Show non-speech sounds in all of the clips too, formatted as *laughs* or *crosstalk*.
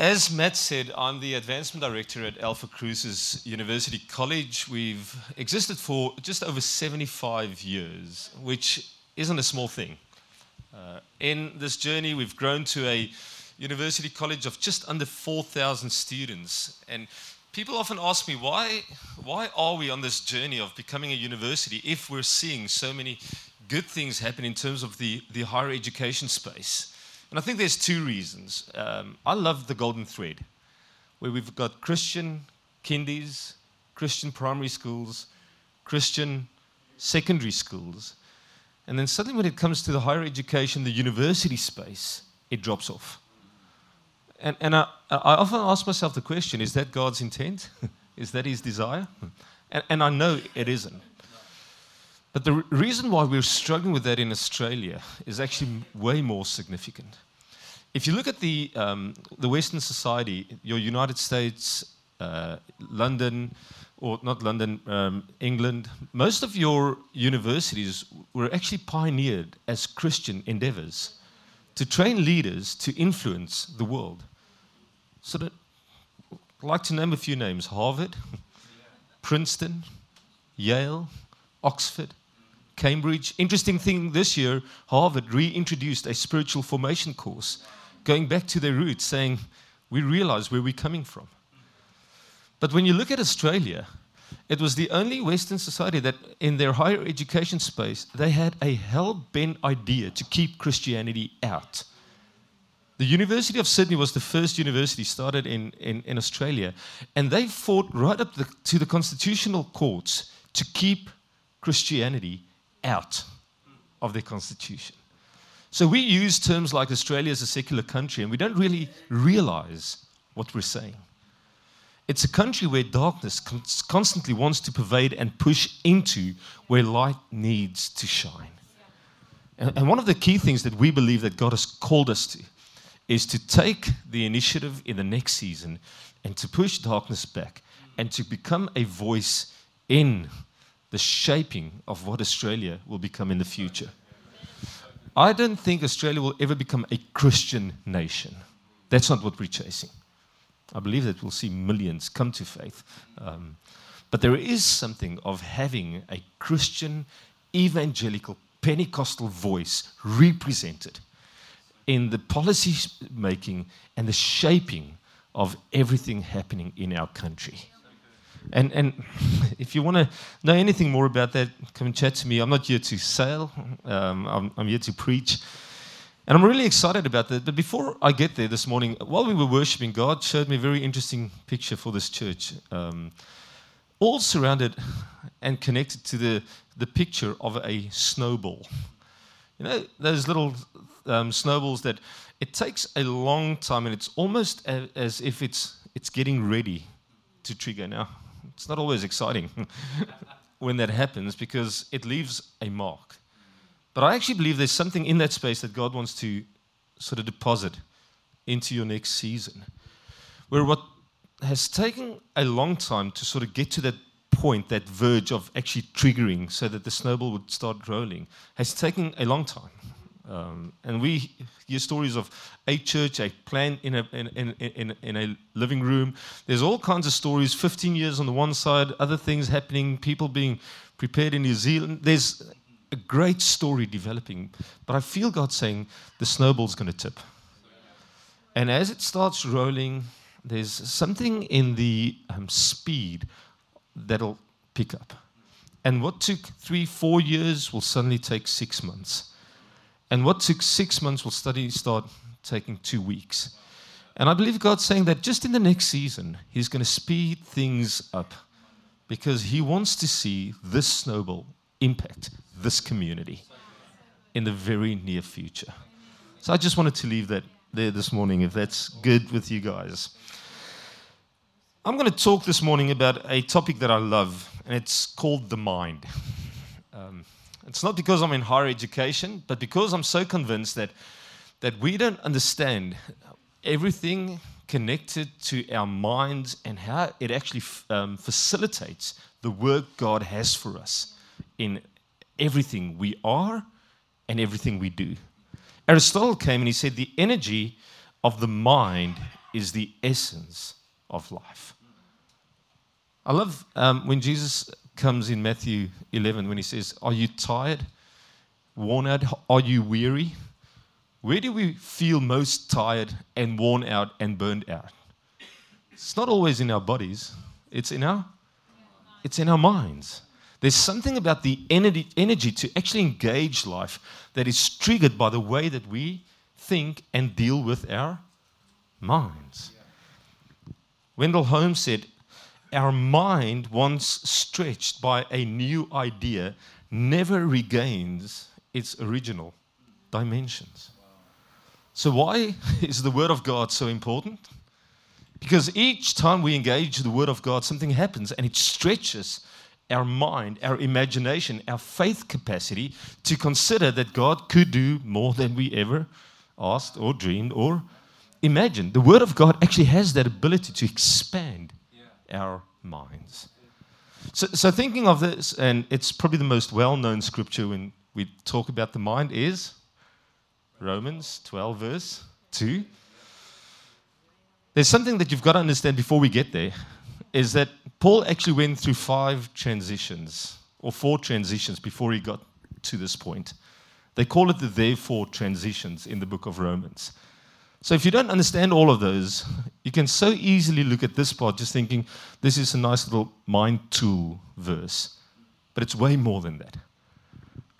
As Matt said, I'm the advancement director at Alphacrucis University College. We've existed for just over 75 years, which isn't a small thing. Uh, in this journey, we've grown to a university college of just under 4,000 students. And people often ask me, why, why are we on this journey of becoming a university if we're seeing so many good things happen in terms of the, the higher education space? And I think there's two reasons. Um, I love the golden thread, where we've got Christian kindies, Christian primary schools, Christian secondary schools. And then suddenly, when it comes to the higher education, the university space, it drops off. And, and I, I often ask myself the question is that God's intent? *laughs* is that his desire? *laughs* And, and I know it isn't. But the reason why we're struggling with that in Australia is actually way more significant. If you look at the, um, the Western society, your United States, uh, London, or not London, um, England, most of your universities were actually pioneered as Christian endeavors to train leaders to influence the world. So, that, I'd like to name a few names Harvard, *laughs* Princeton, Yale, Oxford, Cambridge. Interesting thing this year, Harvard reintroduced a spiritual formation course, going back to their roots, saying, We realize where we're coming from. But when you look at Australia, it was the only Western society that, in their higher education space, they had a hell bent idea to keep Christianity out. The University of Sydney was the first university started in, in, in Australia, and they fought right up the, to the constitutional courts to keep Christianity out of their constitution. So we use terms like Australia as a secular country, and we don't really realize what we're saying. It's a country where darkness constantly wants to pervade and push into where light needs to shine. And one of the key things that we believe that God has called us to is to take the initiative in the next season and to push darkness back and to become a voice in the shaping of what Australia will become in the future. I don't think Australia will ever become a Christian nation. That's not what we're chasing. I believe that we'll see millions come to faith. Um, but there is something of having a Christian, evangelical, Pentecostal voice represented in the policy making and the shaping of everything happening in our country. And, and *laughs* if you want to know anything more about that, come and chat to me. I'm not here to sell, um, I'm, I'm here to preach. And I'm really excited about that. But before I get there this morning, while we were worshiping, God showed me a very interesting picture for this church. Um, all surrounded and connected to the, the picture of a snowball. You know, those little um, snowballs that it takes a long time and it's almost as if it's, it's getting ready to trigger. Now, it's not always exciting *laughs* when that happens because it leaves a mark. But I actually believe there's something in that space that God wants to sort of deposit into your next season. Where what has taken a long time to sort of get to that point, that verge of actually triggering so that the snowball would start rolling, has taken a long time. Um, and we hear stories of a church, a plant in a, in, in, in, a living room. There's all kinds of stories 15 years on the one side, other things happening, people being prepared in New Zealand. There's a great story developing. But I feel God saying the snowball's going to tip. And as it starts rolling, there's something in the um, speed that'll pick up. And what took three, four years will suddenly take six months and what took six months will study start taking two weeks. And I believe God's saying that just in the next season, He's going to speed things up because He wants to see this snowball impact this community in the very near future. So I just wanted to leave that there this morning, if that's good with you guys. I'm going to talk this morning about a topic that I love, and it's called the mind. Um, it's not because I'm in higher education, but because I'm so convinced that, that we don't understand everything connected to our minds and how it actually um, facilitates the work God has for us in everything we are and everything we do. Aristotle came and he said the energy of the mind is the essence of life. I love um, when Jesus comes in Matthew 11 when he says, Are you tired, worn out? Are you weary? Where do we feel most tired and worn out and burned out? It's not always in our bodies, it's in our, it's in our minds. There's something about the energy, energy to actually engage life that is triggered by the way that we think and deal with our minds. Wendell Holmes said, Our mind, once stretched by a new idea, never regains its original dimensions. So, why *laughs* is the Word of God so important? Because each time we engage the Word of God, something happens and it stretches our mind, our imagination, our faith capacity to consider that God could do more than we ever asked or dreamed or imagined. The Word of God actually has that ability to expand. Our minds. So, so, thinking of this, and it's probably the most well known scripture when we talk about the mind, is Romans 12, verse 2. There's something that you've got to understand before we get there is that Paul actually went through five transitions or four transitions before he got to this point. They call it the therefore transitions in the book of Romans. So if you don't understand all of those, you can so easily look at this part just thinking this is a nice little mind tool verse. But it's way more than that.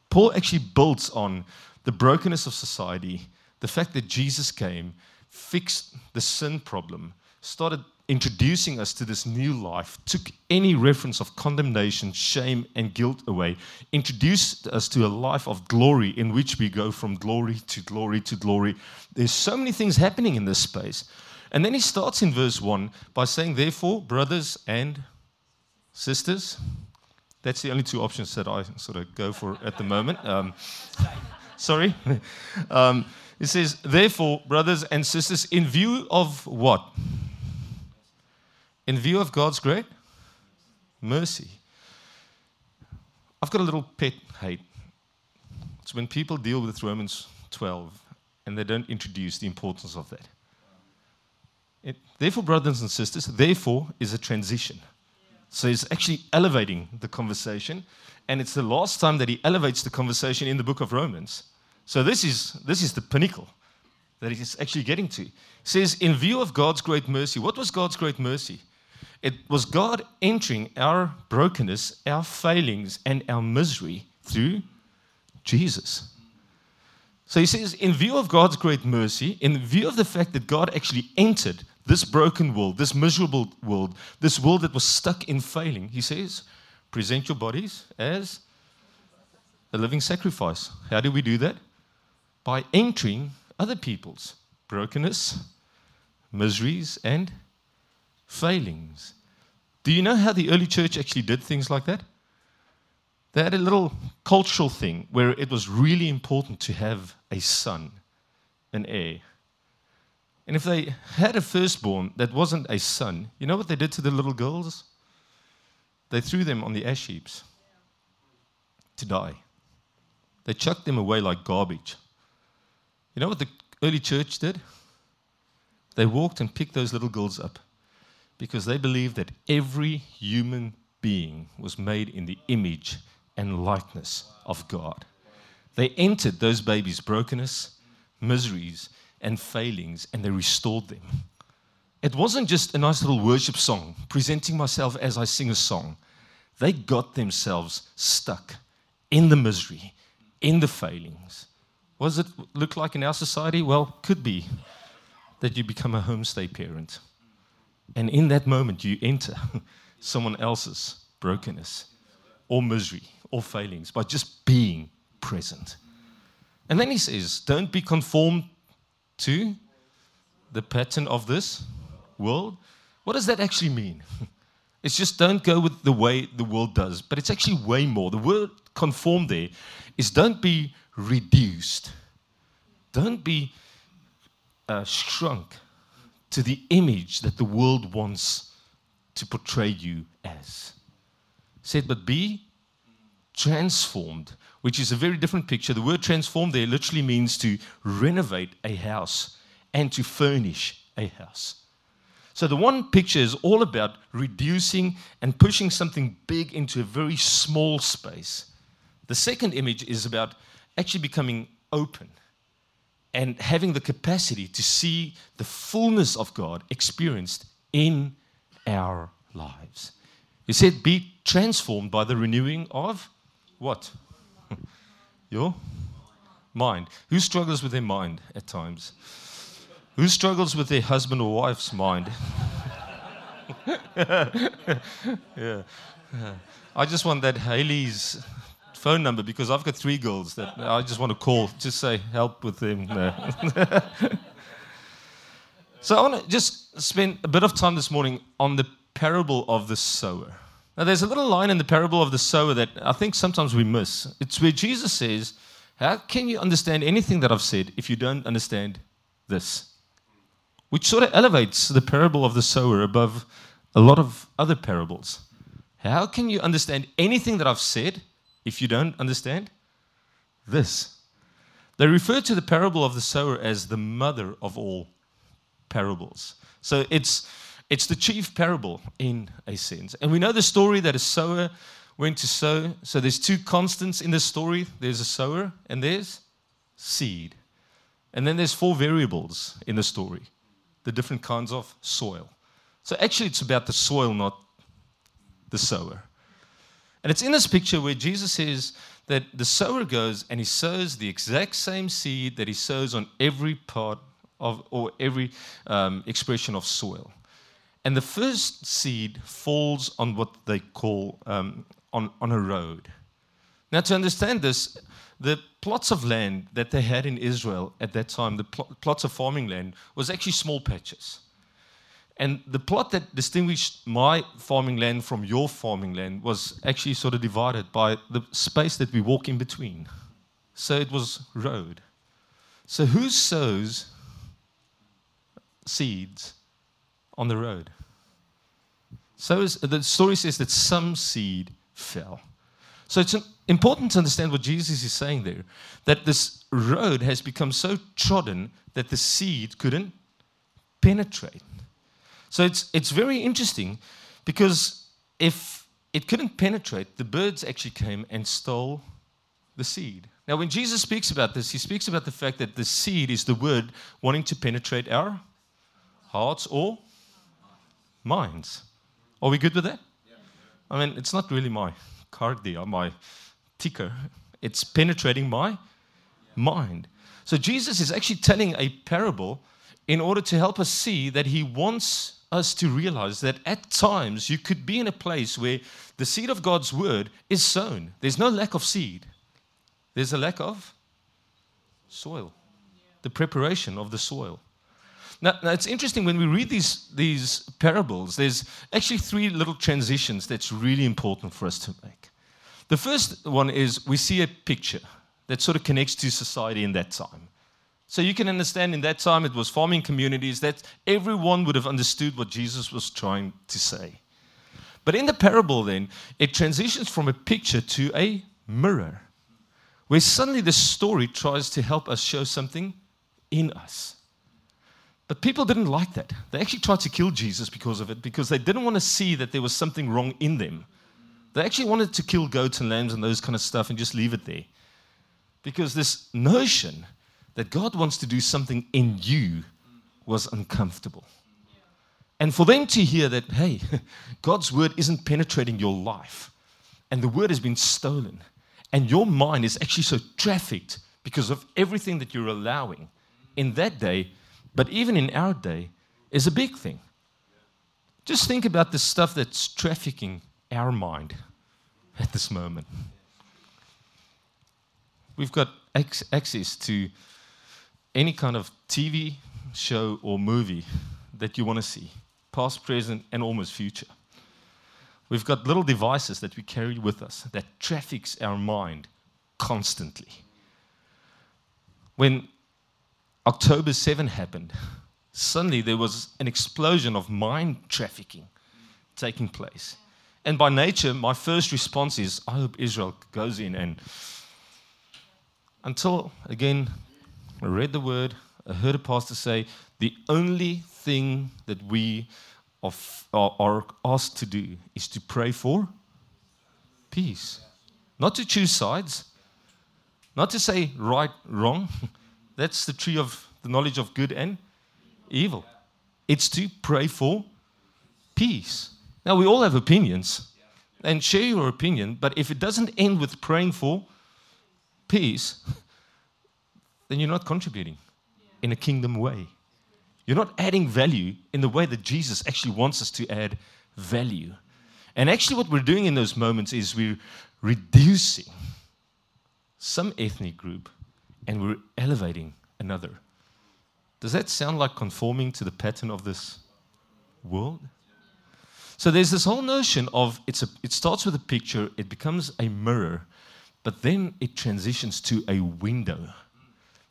Paul actually builds on the brokenness of society, the fact that Jesus came, fixed the sin problem, started introducing us to this new life, took any reference of condemnation, shame, and guilt away, introduced us to a life of glory in which we go from glory to glory to glory. There's so many things happening in this space. And then he starts in verse 1 by saying, Therefore, brothers and sisters, that's the only two options that I sort of go for at the moment. Um, sorry. *laughs* um, it says, Therefore, brothers and sisters, in view of what? In view of God's great mercy. I've got a little pet hate. It's when people deal with Romans 12 and they don't introduce the importance of that. It, therefore, brothers and sisters, therefore is a transition. So he's actually elevating the conversation, and it's the last time that he elevates the conversation in the book of Romans. So this is, this is the pinnacle that he's actually getting to. He says, in view of God's great mercy, what was God's great mercy? It was God entering our brokenness, our failings, and our misery through Jesus. So he says, in view of God's great mercy, in view of the fact that God actually entered this broken world, this miserable world, this world that was stuck in failing, he says, present your bodies as a living sacrifice. How do we do that? By entering other people's brokenness, miseries, and failings. Do you know how the early church actually did things like that? They had a little cultural thing where it was really important to have a son, an heir. And if they had a firstborn that wasn't a son, you know what they did to the little girls? They threw them on the ash heaps to die. They chucked them away like garbage. You know what the early church did? They walked and picked those little girls up because they believed that every human being was made in the image and likeness of God. They entered those babies' brokenness, miseries, and failings, and they restored them. It wasn't just a nice little worship song, presenting myself as I sing a song. They got themselves stuck in the misery, in the failings. What does it look like in our society? Well, could be that you become a homestay parent and in that moment, you enter *laughs* someone else's brokenness or misery or failings by just being present. And then he says, Don't be conformed to the pattern of this world. What does that actually mean? *laughs* It's just don't go with the way the world does, but it's actually way more. The word conform there is don't be reduced, don't be uh, shrunk to the image that the world wants to portray you as. said, but be transformed, which is a very different picture. The word transformed there literally means to renovate a house and to furnish a house. So the one picture is all about reducing and pushing something big into a very small space. The second image is about actually becoming open and having the capacity to see the fullness of God experienced in our lives. He said, Be transformed by the renewing of what? *laughs* Your mind. Who struggles with their mind at times? Who struggles with their husband or wife's mind? *laughs* yeah. I just want that Haley's phone number because I've got three girls that I just want to call, just say help with them. *laughs* so I want to just spend a bit of time this morning on the parable of the sower. Now, there's a little line in the parable of the sower that I think sometimes we miss. It's where Jesus says, How can you understand anything that I've said if you don't understand this? Which sort of elevates the parable of the sower above a lot of other parables. How can you understand anything that I've said if you don't understand this? They refer to the parable of the sower as the mother of all parables. So it's it's the chief parable in a sense. And we know the story that a sower went to sow. So there's two constants in the story there's a sower and there's seed. And then there's four variables in the story the different kinds of soil. So actually, it's about the soil, not the sower. And it's in this picture where Jesus says that the sower goes and he sows the exact same seed that he sows on every part of, or every um, expression of soil. And the first seed falls on what they call um, on, on a road. Now, to understand this, the plots of land that they had in Israel at that time, the pl- plots of farming land, was actually small patches. And the plot that distinguished my farming land from your farming land was actually sort of divided by the space that we walk in between. So it was road. So who sows seeds on the road. So is, the story says that some seed fell. So it's important to understand what Jesus is saying there that this road has become so trodden that the seed couldn't penetrate. So it's, it's very interesting because if it couldn't penetrate, the birds actually came and stole the seed. Now, when Jesus speaks about this, he speaks about the fact that the seed is the word wanting to penetrate our hearts or minds. Are we good with that? I mean, it's not really my cardia, uh, my ticker. It's penetrating my mind. So Jesus is actually telling a parable in order to help us see that he wants us to realize that at times you could be in a place where the seed of God's word is sown. There's no lack of seed, there's a lack of soil, the preparation of the soil. Now, now, it's interesting when we read these, these parables, there's actually three little transitions that's really important for us to make. The first one is we see a picture that sort of connects to society in that time. So you can understand in that time it was farming communities that everyone would have understood what Jesus was trying to say. But in the parable, then, it transitions from a picture to a mirror, where suddenly the story tries to help us show something in us. But people didn't like that. They actually tried to kill Jesus because of it, because they didn't want to see that there was something wrong in them. They actually wanted to kill goats and lambs and those kind of stuff and just leave it there. Because this notion that God wants to do something in you was uncomfortable. And for them to hear that, hey, *laughs* God's word isn't penetrating your life, and the word has been stolen, and your mind is actually so trafficked because of everything that you're allowing, in that day, but even in our day, is a big thing. Just think about the stuff that's trafficking our mind *laughs* at this moment. We've got access to any kind of TV show or movie that you want to see, past, present, and almost future. We've got little devices that we carry with us that traffics our mind constantly. When October 7 happened, suddenly there was an explosion of mind trafficking taking place. And by nature, my first response is, I hope Israel goes in and until again, I read the word, I heard a pastor say, the only thing that we are, are asked to do is to pray for peace. Not to choose sides, not to say right, wrong. *laughs* That's the tree of the knowledge of good and evil. It's to pray for peace. Now, we all have opinions, and share your opinion, but if it doesn't end with praying for peace, *laughs* then you're not contributing in a kingdom way. You're not adding value in the way that Jesus actually wants us to add value. And actually, what we're doing in those moments is we're reducing some ethnic group and we're elevating another. Does that sound like conforming to the pattern of this world? So there's this whole notion of it's a, it starts with a picture, it becomes a mirror, but then it transitions to a window.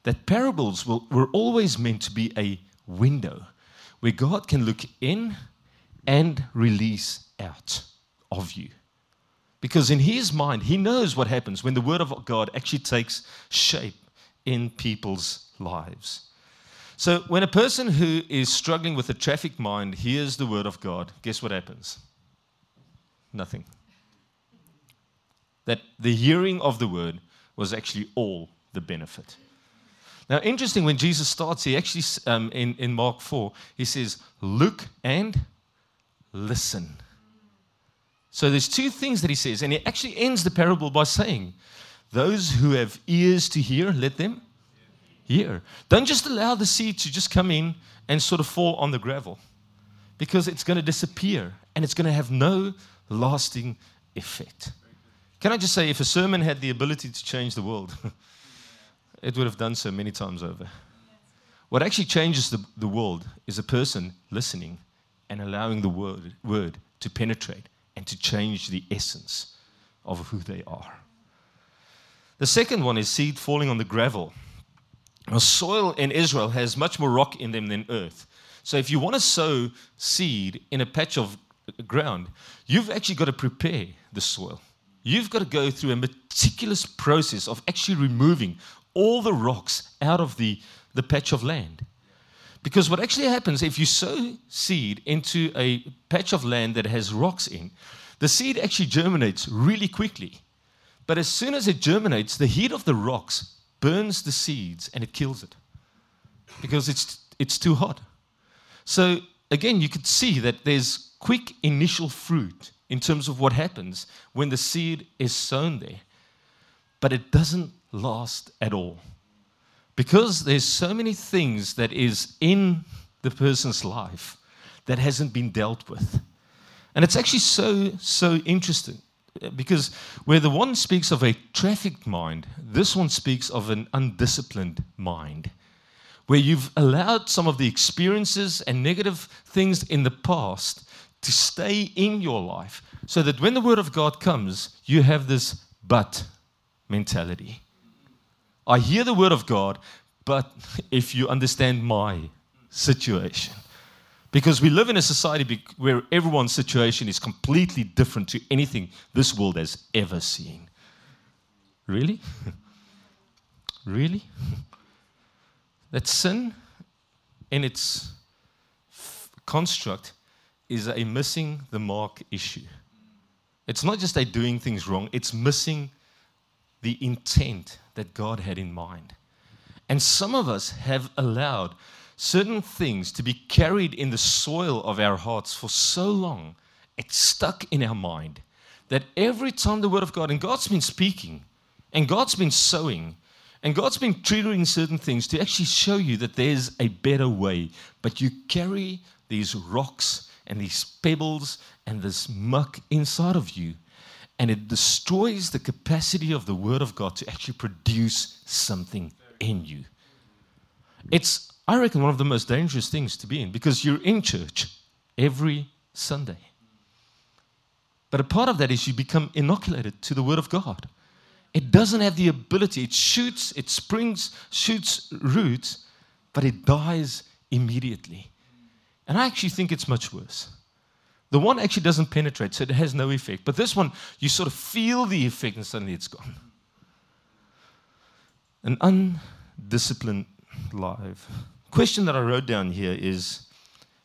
That parables will, were always meant to be a window where God can look in and release out of you. Because in his mind, he knows what happens when the word of God actually takes shape in people's lives. So, when a person who is struggling with a traffic mind hears the word of God, guess what happens? Nothing. That the hearing of the word was actually all the benefit. Now, interesting, when Jesus starts, he actually, um, in, in Mark 4, he says, Look and listen. So there's two things that he says, and he actually ends the parable by saying, Those who have ears to hear, let them hear. Don't just allow the seed to just come in and sort of fall on the gravel because it's going to disappear and it's going to have no lasting effect. Can I just say, if a sermon had the ability to change the world, *laughs* it would have done so many times over. What actually changes the, the world is a person listening and allowing the word, word to penetrate and to change the essence of who they are. The second one is seed falling on the gravel. Now, soil in Israel has much more rock in them than earth. So, if you want to sow seed in a patch of ground, you've actually got to prepare the soil. You've got to go through a meticulous process of actually removing all the rocks out of the, the patch of land. Because what actually happens if you sow seed into a patch of land that has rocks in, the seed actually germinates really quickly. But as soon as it germinates, the heat of the rocks burns the seeds and it kills it because it's, it's too hot. So, again, you could see that there's quick initial fruit in terms of what happens when the seed is sown there, but it doesn't last at all. Because there's so many things that is in the person's life that hasn't been dealt with. And it's actually so, so interesting uh, because where the one speaks of a trafficked mind, this one speaks of an undisciplined mind. Where you've allowed some of the experiences and negative things in the past to stay in your life so that when the Word of God comes, you have this but mentality. I hear the word of God, but *laughs* if you understand my situation, because we live in a society where everyone's situation is completely different to anything this world has ever seen. Really? *laughs* really? *laughs* that sin in its construct is a missing the mark issue. It's not just a doing things wrong, it's missing the intent that God had in mind. And some of us have allowed certain things to be carried in the soil of our hearts for so long, it's stuck in our mind that every time the Word of God, and God's been speaking, and God's been sowing, and God's been triggering certain things to actually show you that there's a better way, but you carry these rocks and these pebbles and this muck inside of you and it destroys the capacity of the Word of God to actually produce something in you. It's, I reckon, one of the most dangerous things to be in because you're in church every Sunday. But a part of that is you become inoculated to the Word of God. It doesn't have the ability, it shoots, it springs, shoots roots, but it dies immediately. And I actually think it's much worse. The one actually doesn't penetrate, so it has no effect. But this one, you sort of feel the effect and suddenly it's gone. An undisciplined life. Question that I wrote down here is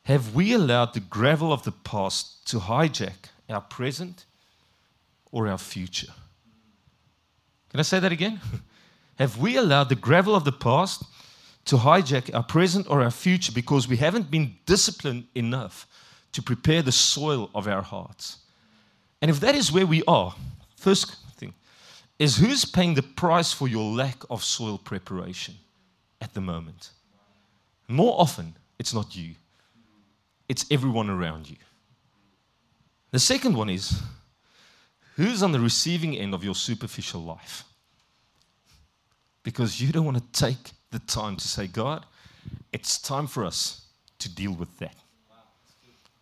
Have we allowed the gravel of the past to hijack our present or our future? Can I say that again? *laughs* Have we allowed the gravel of the past to hijack our present or our future because we haven't been disciplined enough to prepare the soil of our hearts? And if that is where we are, first thing is who's paying the price for your lack of soil preparation at the moment? More often, it's not you, it's everyone around you. The second one is who's on the receiving end of your superficial life? Because you don't want to take the time to say, God, it's time for us to deal with that.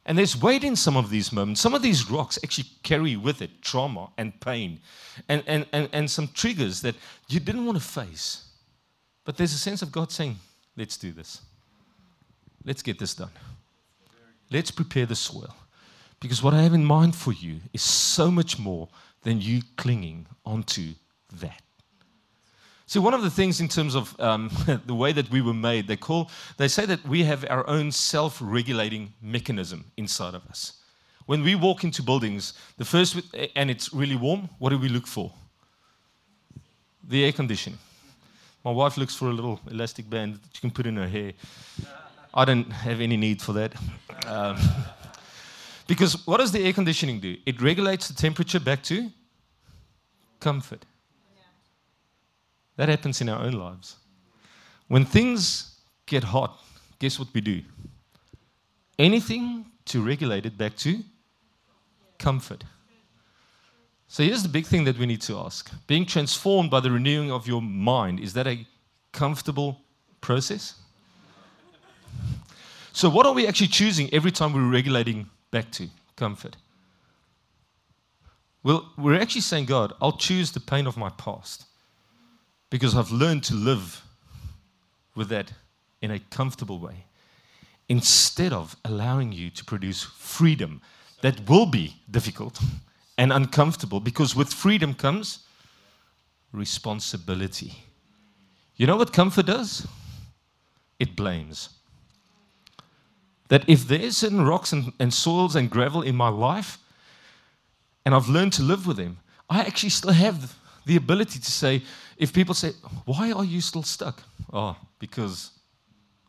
And there's weight in some of these moments. Some of these rocks actually carry with it trauma and pain and, and, and, and some triggers that you didn't want to face. But there's a sense of God saying, let's do this. Let's get this done. Let's prepare the soil. Because what I have in mind for you is so much more than you clinging onto that. See, one of the things in terms of um, *laughs* the way that we were made, they call, they say that we have our own self-regulating mechanism inside of us. When we walk into buildings, the first, and it's really warm, what do we look for? The air conditioning. My wife looks for a little elastic band that you can put in her hair. I don't have any need for that. *laughs* Um, because what does the air conditioning do? It regulates the temperature back to comfort. That happens in our own lives. When things get hot, guess what we do? Anything to regulate it back to comfort. So here's the big thing that we need to ask being transformed by the renewing of your mind, is that a comfortable process? So, what are we actually choosing every time we're regulating back to comfort? Well, we're actually saying, God, I'll choose the pain of my past because I've learned to live with that in a comfortable way instead of allowing you to produce freedom that will be difficult and uncomfortable because with freedom comes responsibility. You know what comfort does? It blames that if there's certain rocks and, and soils and gravel in my life, and I've learned to live with them, I actually still have the ability to say, if people say, Why are you still stuck? Oh, because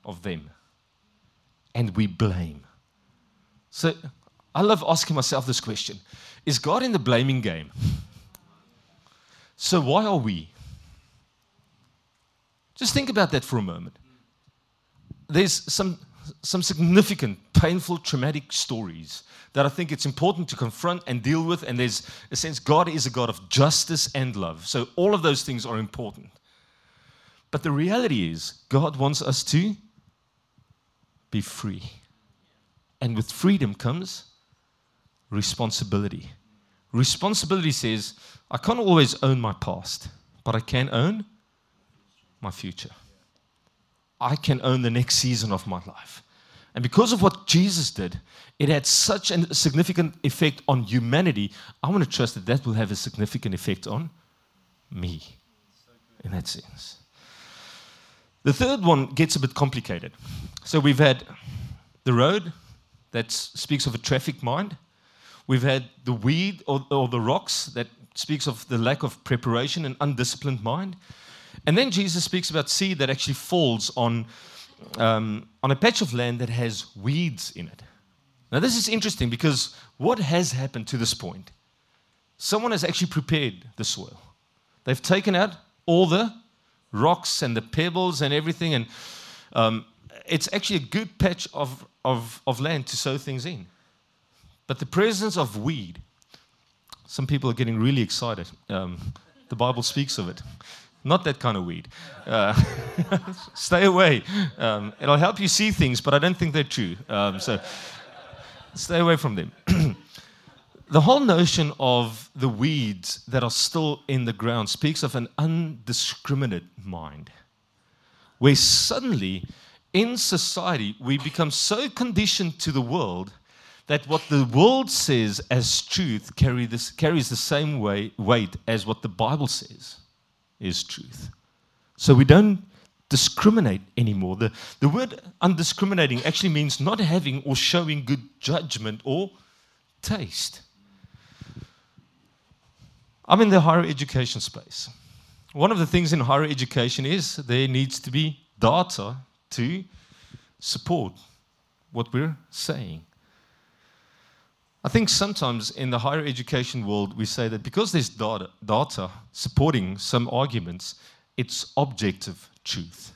of them. And we blame. So I love asking myself this question Is God in the blaming game? So why are we? Just think about that for a moment. There's some some significant, painful, traumatic stories that I think it's important to confront and deal with. And there's a sense God is a God of justice and love. So all of those things are important. But the reality is, God wants us to be free. And with freedom comes responsibility. Responsibility says, I can't always own my past, but I can own my future. I can own the next season of my life. And because of what Jesus did, it had such a significant effect on humanity. I want to trust that that will have a significant effect on me in that sense. The third one gets a bit complicated. So we've had the road that speaks of a traffic mind. We've had the weed or, or the rocks that speaks of the lack of preparation and undisciplined mind. And then Jesus speaks about seed that actually falls on, um, on a patch of land that has weeds in it. Now, this is interesting because what has happened to this point? Someone has actually prepared the soil. They've taken out all the rocks and the pebbles and everything, and um, it's actually a good patch of, of, of land to sow things in. But the presence of weed, some people are getting really excited. Um, the Bible speaks of it. Not that kind of weed. Uh, *laughs* stay away. Um, it'll help you see things, but I don't think they're true. Um, so stay away from them. *clears throat* the whole notion of the weeds that are still in the ground speaks of an undiscriminate mind, where suddenly in society we become so conditioned to the world that what the world says as truth carry this, carries the same way, weight as what the Bible says is truth. So we don't discriminate anymore. The, the word undiscriminating actually means not having or showing good judgment or taste. I'm in the higher education space. One of the things in higher education is there needs to be data to support what we're saying. I think sometimes in the higher education world, we say that because there's data, data supporting some arguments, it's objective truth.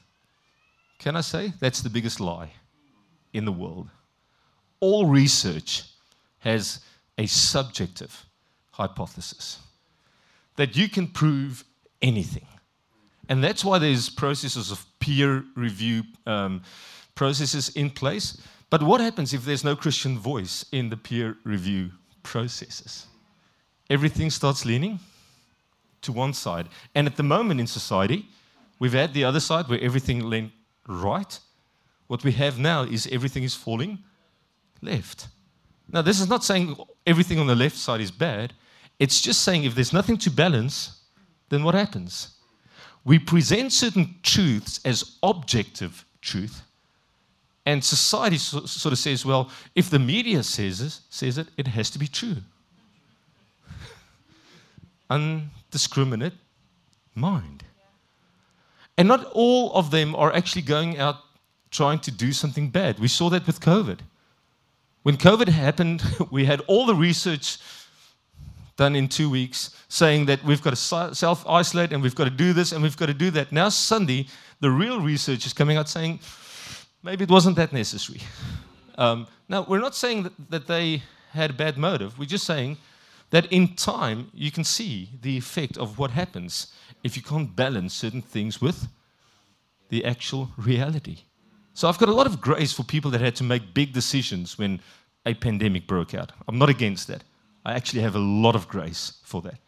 Can I say that's the biggest lie in the world? All research has a subjective hypothesis that you can prove anything. And that's why there's processes of peer review um, processes in place. But what happens if there's no Christian voice in the peer review processes? Everything starts leaning to one side. And at the moment in society, we've had the other side where everything leaned right. What we have now is everything is falling left. Now, this is not saying everything on the left side is bad. It's just saying if there's nothing to balance, then what happens? We present certain truths as objective truth, and society so, sort of says, well, if the media says, this, says it, it has to be true. *laughs* Undiscriminate mind. And not all of them are actually going out trying to do something bad. We saw that with COVID. When COVID happened, *laughs* we had all the research done in two weeks saying that we've got to self isolate and we've got to do this and we've got to do that. Now, Sunday, the real research is coming out saying maybe it wasn't that necessary. Um, now, we're not saying that, that they had a bad motive, we're just saying that in time you can see the effect of what happens if you can't balance certain things with the actual reality. So I've got a lot of grace for people that had to make big decisions when a pandemic broke out. I'm not against that. I actually have a lot of grace for that.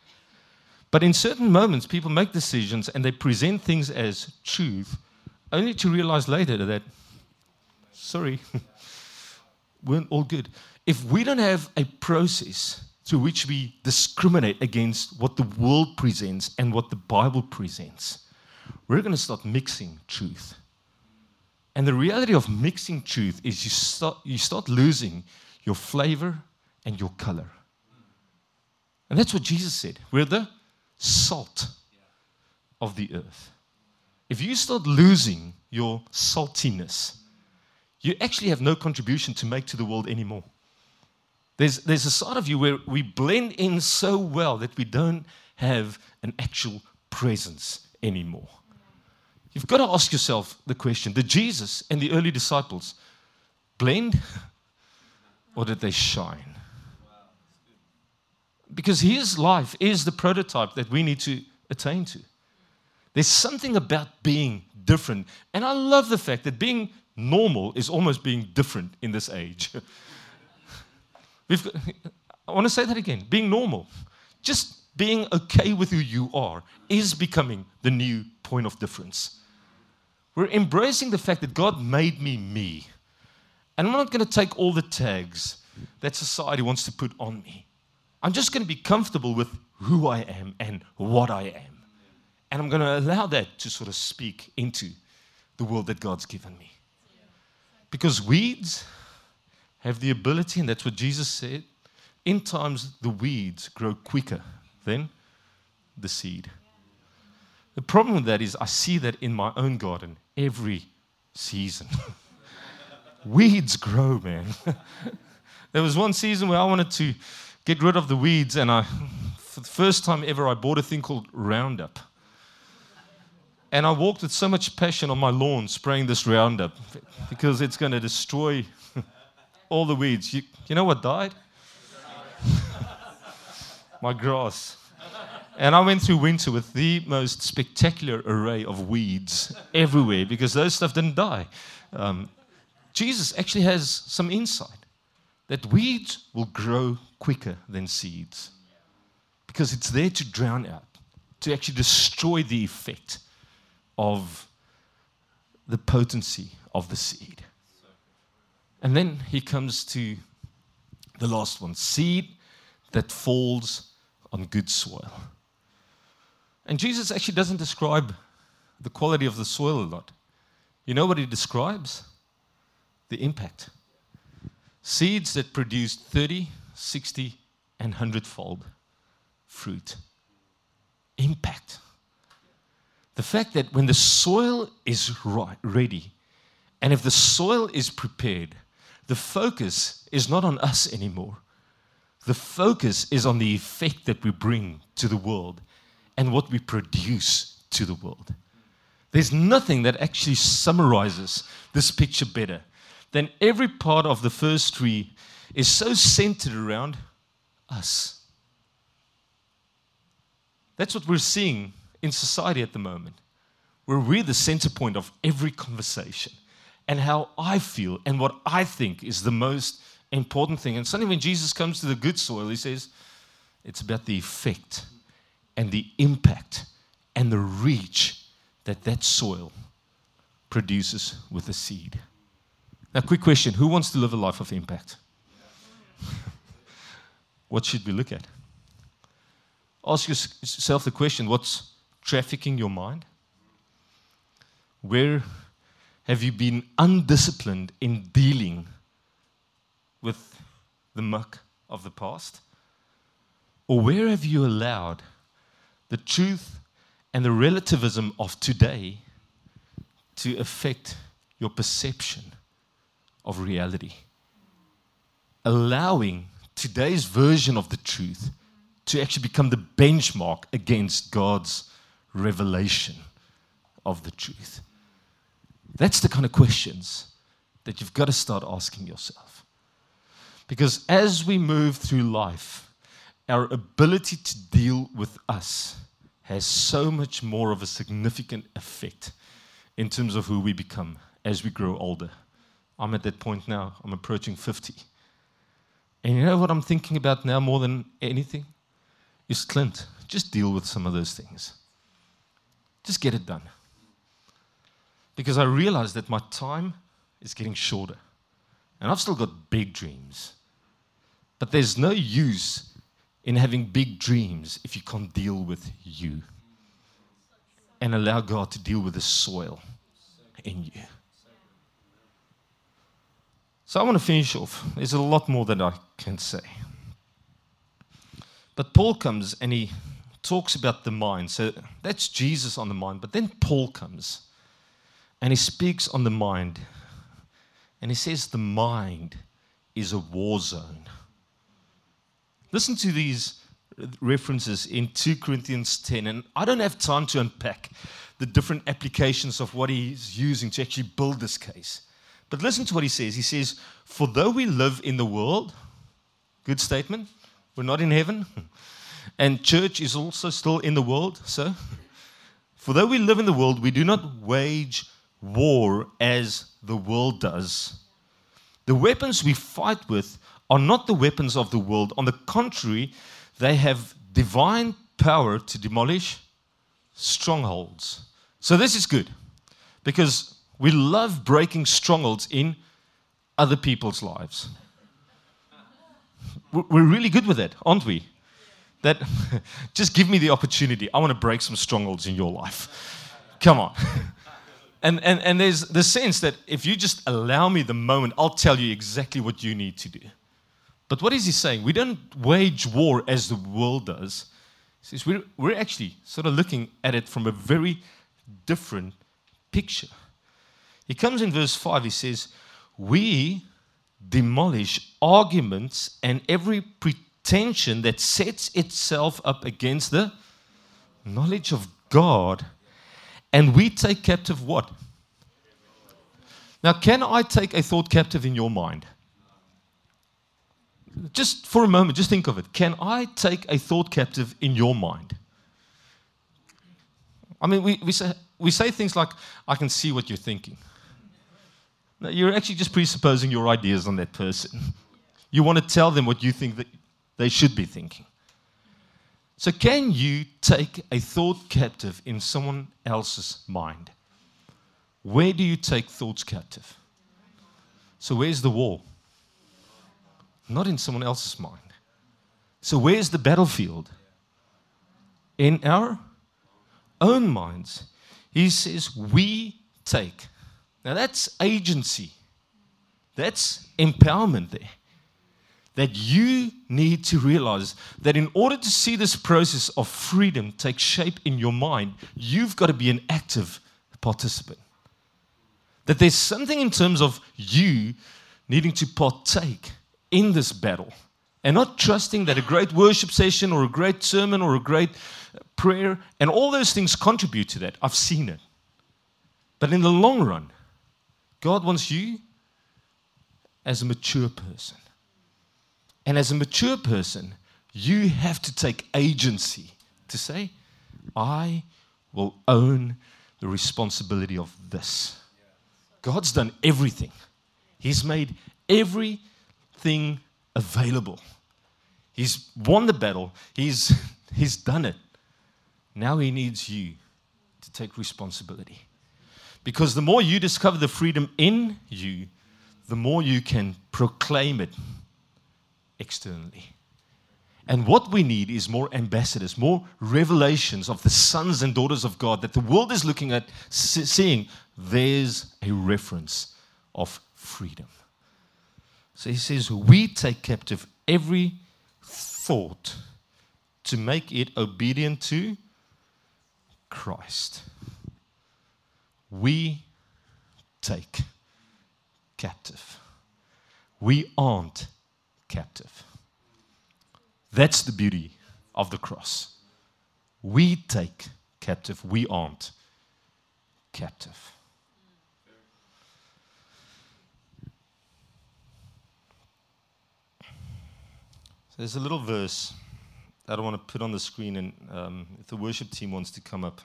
But in certain moments, people make decisions and they present things as truth, only to realize later that, sorry, *laughs* weren't all good. If we don't have a process through which we discriminate against what the world presents and what the Bible presents, we're going to start mixing truth. And the reality of mixing truth is you start, you start losing your flavor and your color. And that's what Jesus said. We're the salt of the earth. If you start losing your saltiness, you actually have no contribution to make to the world anymore. There's, there's a side of you where we blend in so well that we don't have an actual presence anymore. You've got to ask yourself the question Did Jesus and the early disciples blend or did they shine? Because his life is the prototype that we need to attain to. There's something about being different. And I love the fact that being normal is almost being different in this age. *laughs* We've I want to say that again being normal, just being okay with who you are, is becoming the new point of difference. We're embracing the fact that God made me me. And I'm not going to take all the tags that society wants to put on me. I'm just going to be comfortable with who I am and what I am. And I'm going to allow that to sort of speak into the world that God's given me. Because weeds have the ability, and that's what Jesus said, in times the weeds grow quicker than the seed. The problem with that is I see that in my own garden every season. *laughs* weeds grow, man. *laughs* there was one season where I wanted to get rid of the weeds. And I, for the first time ever, I bought a thing called Roundup. And I walked with so much passion on my lawn spraying this Roundup because it's going to destroy *laughs* all the weeds. You, you know what died? *laughs* my grass. And I went through winter with the most spectacular array of weeds everywhere because those stuff didn't die. Um, Jesus actually has some insight that weeds will grow quicker than seeds because it's there to drown out, to actually destroy the effect of the potency of the seed. And then he comes to the last one seed that falls on good soil. And Jesus actually doesn't describe the quality of the soil a lot. You know what he describes? The impact. Seeds that produce 30, 60, and 100 fold fruit. Impact. The fact that when the soil is right, ready, and if the soil is prepared, the focus is not on us anymore. The focus is on the effect that we bring to the world and what we produce to the world. There's nothing that actually summarizes this picture better than every part of the first tree is so centered around us. That's what we're seeing in society at the moment, where we're the center point of every conversation and how I feel and what I think is the most important thing. And suddenly, when Jesus comes to the good soil, he says, it's about the effect and the impact and the reach that that soil produces with the seed. Now, quick question who wants to live a life of impact? *laughs* what should we look at? Ask yourself the question what's trafficking your mind? Where have you been undisciplined in dealing with the muck of the past? Or where have you allowed the truth and the relativism of today to affect your perception of reality? Allowing today's version of the truth to actually become the benchmark against God's revelation of the truth? That's the kind of questions that you've got to start asking yourself. Because as we move through life, our ability to deal with us has so much more of a significant effect in terms of who we become as we grow older. I'm at that point now, I'm approaching 50. And you know what I'm thinking about now more than anything? Is Clint, just deal with some of those things. Just get it done. Because I realize that my time is getting shorter. And I've still got big dreams. But there's no use in having big dreams if you can't deal with you and allow God to deal with the soil in you. So I want to finish off. There's a lot more that I can say. But Paul comes and he talks about the mind. So that's Jesus on the mind. But then Paul comes and he speaks on the mind. And he says the mind is a war zone. Listen to these references in 2 Corinthians 10. And I don't have time to unpack the different applications of what he's using to actually build this case. But listen to what he says. He says, For though we live in the world, good statement, we're not in heaven. *laughs* And church is also still in the world, so. For though we live in the world, we do not wage war as the world does. The weapons we fight with are not the weapons of the world. On the contrary, they have divine power to demolish strongholds. So, this is good because we love breaking strongholds in other people's lives. We're really good with that, aren't we? That *laughs* just give me the opportunity. I want to break some strongholds in your life. Come on. *laughs* And, and, and there's the sense that if you just allow me the moment, I'll tell you exactly what you need to do. But what is he saying? We don't wage war as the world does. He says we're, we're actually sort of looking at it from a very different picture. He comes in verse 5, he says, We demolish arguments and every pretension that sets itself up against the knowledge of God and we take captive what? Now, can I take a thought captive in your mind? Just for a moment, just think of it. Can I take a thought captive in your mind? I mean, we, we, say, we say things like, I can see what you're thinking. Now, you're actually just presupposing your ideas on that person. *laughs* You want to tell them what you think that they should be thinking. So, can you take a thought captive in someone else's mind? Where do you take thoughts captive? So, where's the war? Not in someone else's mind. So, where's the battlefield? In our own minds. He says, We take Now that's agency, that's empowerment there. That you need to realize that in order to see this process of freedom take shape in your mind, you've got to be an active participant. That there's something in terms of you needing to partake in this battle and not trusting that a great worship session or a great sermon or a great uh, prayer and all those things contribute to that. I've seen it. But in the long run, God wants you as a mature person. And as a mature person, you have to take agency to say, I will own the responsibility of this. God's done everything, He's made everything available. He's won the battle, He's, *laughs* he's done it. Now He needs you to take responsibility. Because the more you discover the freedom in you, the more you can proclaim it externally. And what we need is more ambassadors, more revelations of the sons and daughters of God that the world is looking at, seeing there's a reference of freedom. So he says, We take captive every thought to make it obedient to Christ we take captive. We aren't captive. That's the beauty of the cross. We take captive, we aren't captive. there's a little verse that I want to put on the screen, and um, if the worship team wants to come up.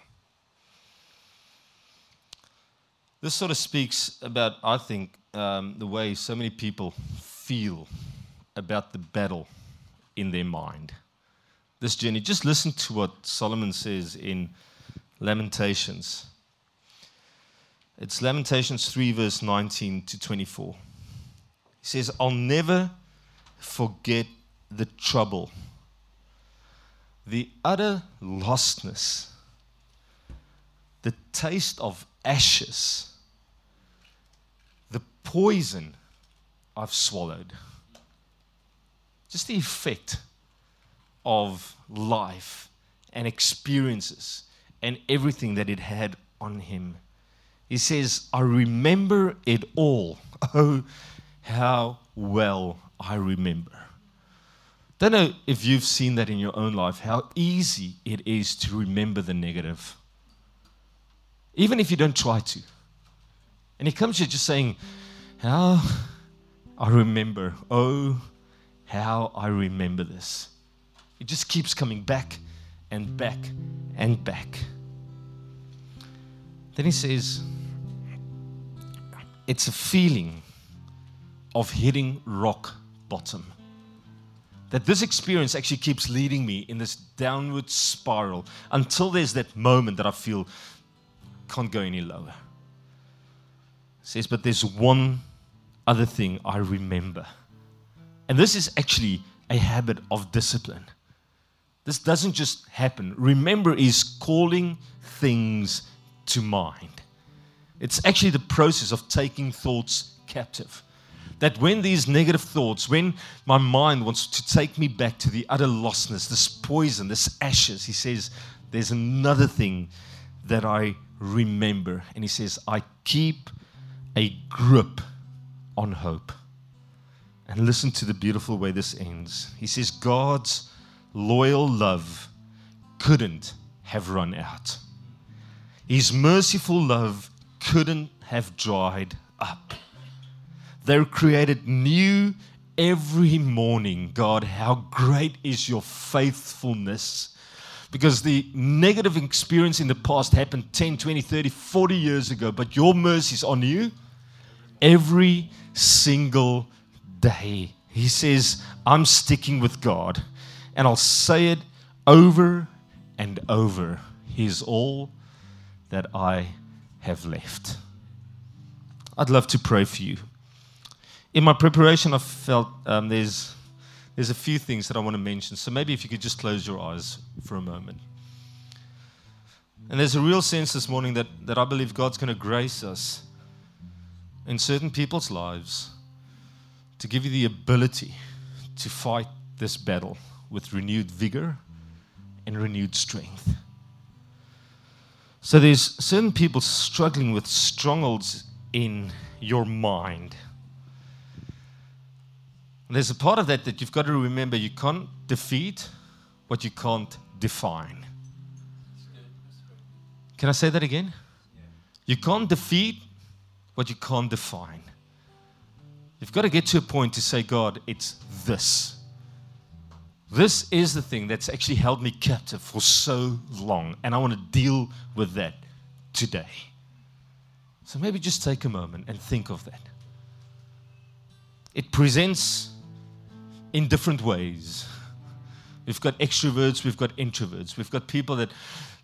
This sort of speaks about, I think, um, the way so many people feel about the battle in their mind. This journey. Just listen to what Solomon says in Lamentations. It's Lamentations 3, verse 19 to 24. He says, I'll never forget the trouble, the utter lostness, the taste of ashes the poison I've swallowed. Just the effect of life and experiences and everything that it had on him. He says, I remember it all. *laughs* Oh, how well I remember. Don't know if you've seen that in your own life, how easy it is to remember the negative, even if you don't try to. And he comes here just saying, how I remember, oh, how I remember this. It just keeps coming back and back and back. Then he says, it's a feeling of hitting rock bottom. That this experience actually keeps leading me in this downward spiral until there's that moment that I feel can't go any lower. He says, but there's one other thing I remember. And this is actually a habit of discipline. This doesn't just happen. Remember is calling things to mind. It's actually the process of taking thoughts captive. That when these negative thoughts, when my mind wants to take me back to the utter lostness, this poison, this ashes, he says, there's another thing that I remember. And he says, I keep a grip on hope. And listen to the beautiful way this ends. He says, God's loyal love couldn't have run out. His merciful love couldn't have dried up. They're created new every morning. God, how great is your faithfulness? Because the negative experience in the past happened 10, 20, 30, 40 years ago, but your mercies on you every single day. He says, I'm sticking with God, and I'll say it over and over. He's all that I have left. I'd love to pray for you. In my preparation, I felt um, there's, there's a few things that I want to mention. So maybe if you could just close your eyes for a moment. And there's a real sense this morning that, that I believe God's going to grace us in certain people's lives to give you the ability to fight this battle with renewed vigor and renewed strength. So there's certain people struggling with strongholds in your mind. There's a part of that that you've got to remember you can't defeat what you can't define. Can I say that again? You can't defeat what you can't define. You've got to get to a point to say, God, it's this. This is the thing that's actually held me captive for so long, and I want to deal with that today. So maybe just take a moment and think of that. It presents in different ways. We've got extroverts, we've got introverts, we've got people that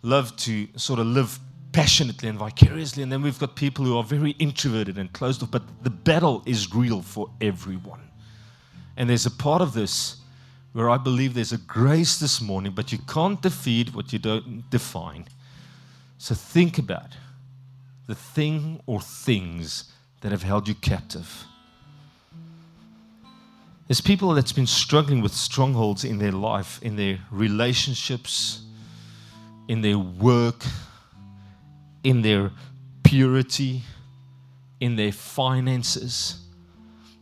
love to sort of live passionately and vicariously, and then we've got people who are very introverted and closed off. But the battle is real for everyone. And there's a part of this where I believe there's a grace this morning, but you can't defeat what you don't define. So think about the thing or things that have held you captive. There's people that's been struggling with strongholds in their life, in their relationships, in their work, in their purity, in their finances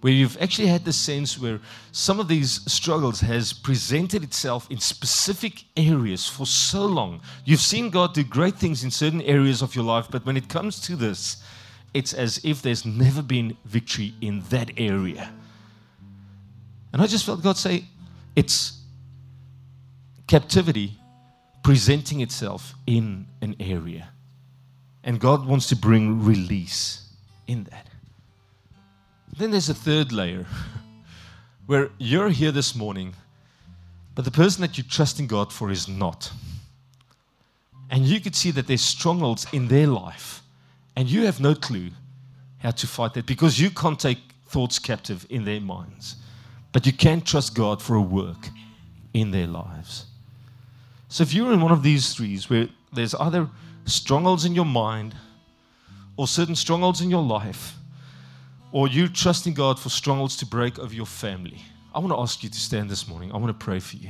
where you've actually had the sense where some of these struggles has presented itself in specific areas for so long. You've seen God do great things in certain areas of your life, but when it comes to this, it's as if there's never been victory in that area. And I just felt God say, it's captivity presenting itself in an area. And God wants to bring release in that. Then there's a third layer *laughs* where you're here this morning, but the person that you trust in God for is not. And you could see that there's strongholds in their life, and you have no clue how to fight that because you can't take thoughts captive in their minds. But you can trust God for a work in their lives. So if you're in one of these threes where there's either strongholds in your mind or certain strongholds in your life, or you trusting God for strongholds to break over your family, I want to ask you to stand this morning. I want to pray for you.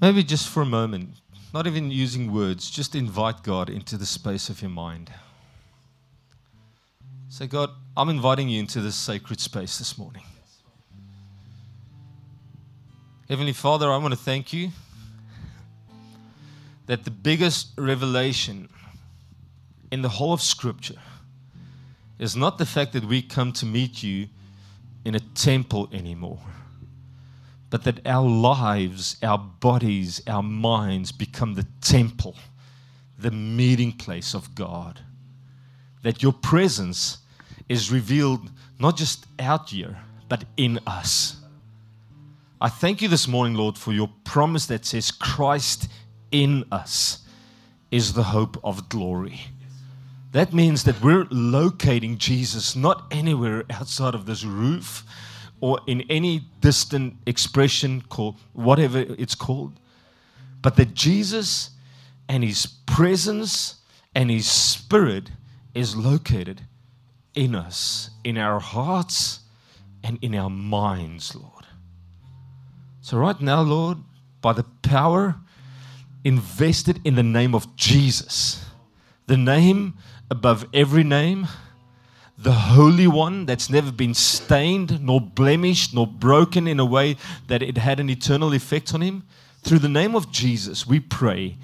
Maybe just for a moment, not even using words, just invite God into the space of your mind. Say, God, I'm inviting you into this sacred space this morning. Heavenly Father, I want to thank you that the biggest revelation in the whole of Scripture is not the fact that we come to meet you in a temple anymore, but that our lives, our bodies, our minds become the temple, the meeting place of God. That your presence is revealed not just out here, but in us. I thank you this morning, Lord, for your promise that says Christ in us is the hope of glory. That means that we're locating Jesus not anywhere outside of this roof or in any distant expression called whatever it's called, but that Jesus and his presence and his spirit is located in us, in our hearts, and in our minds, Lord. So, right now, Lord, by the power invested in the name of Jesus, the name above every name, the Holy One that's never been stained, nor blemished, nor broken in a way that it had an eternal effect on him, through the name of Jesus, we pray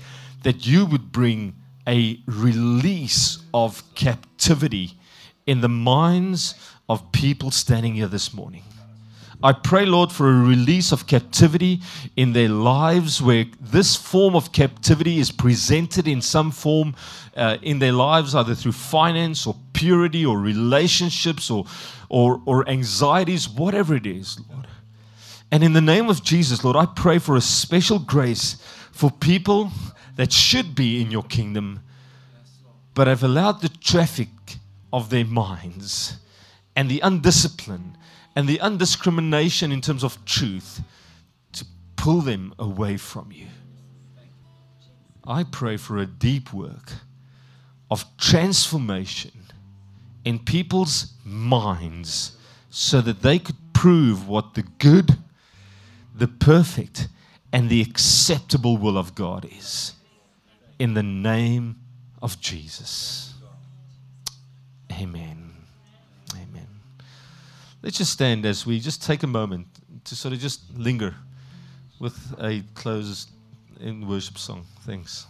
that you would bring a release of captivity in the minds of people standing here this morning. I pray, Lord, for a release of captivity in their lives where this form of captivity is presented in some form uh, in their lives, either through finance or purity or relationships or, or, or anxieties, whatever it is, Lord. And in the name of Jesus, Lord, I pray for a special grace for people that should be in your kingdom, but have allowed the traffic of their minds and the undiscipline and the undiscrimination in terms of truth to pull them away from you. I pray for a deep work of transformation in people's minds so that they could prove what the good, the perfect, and the acceptable will of God is. In the name of Jesus. Amen. Amen. Let's just stand as we just take a moment to sort of just linger with a close in worship song. Thanks.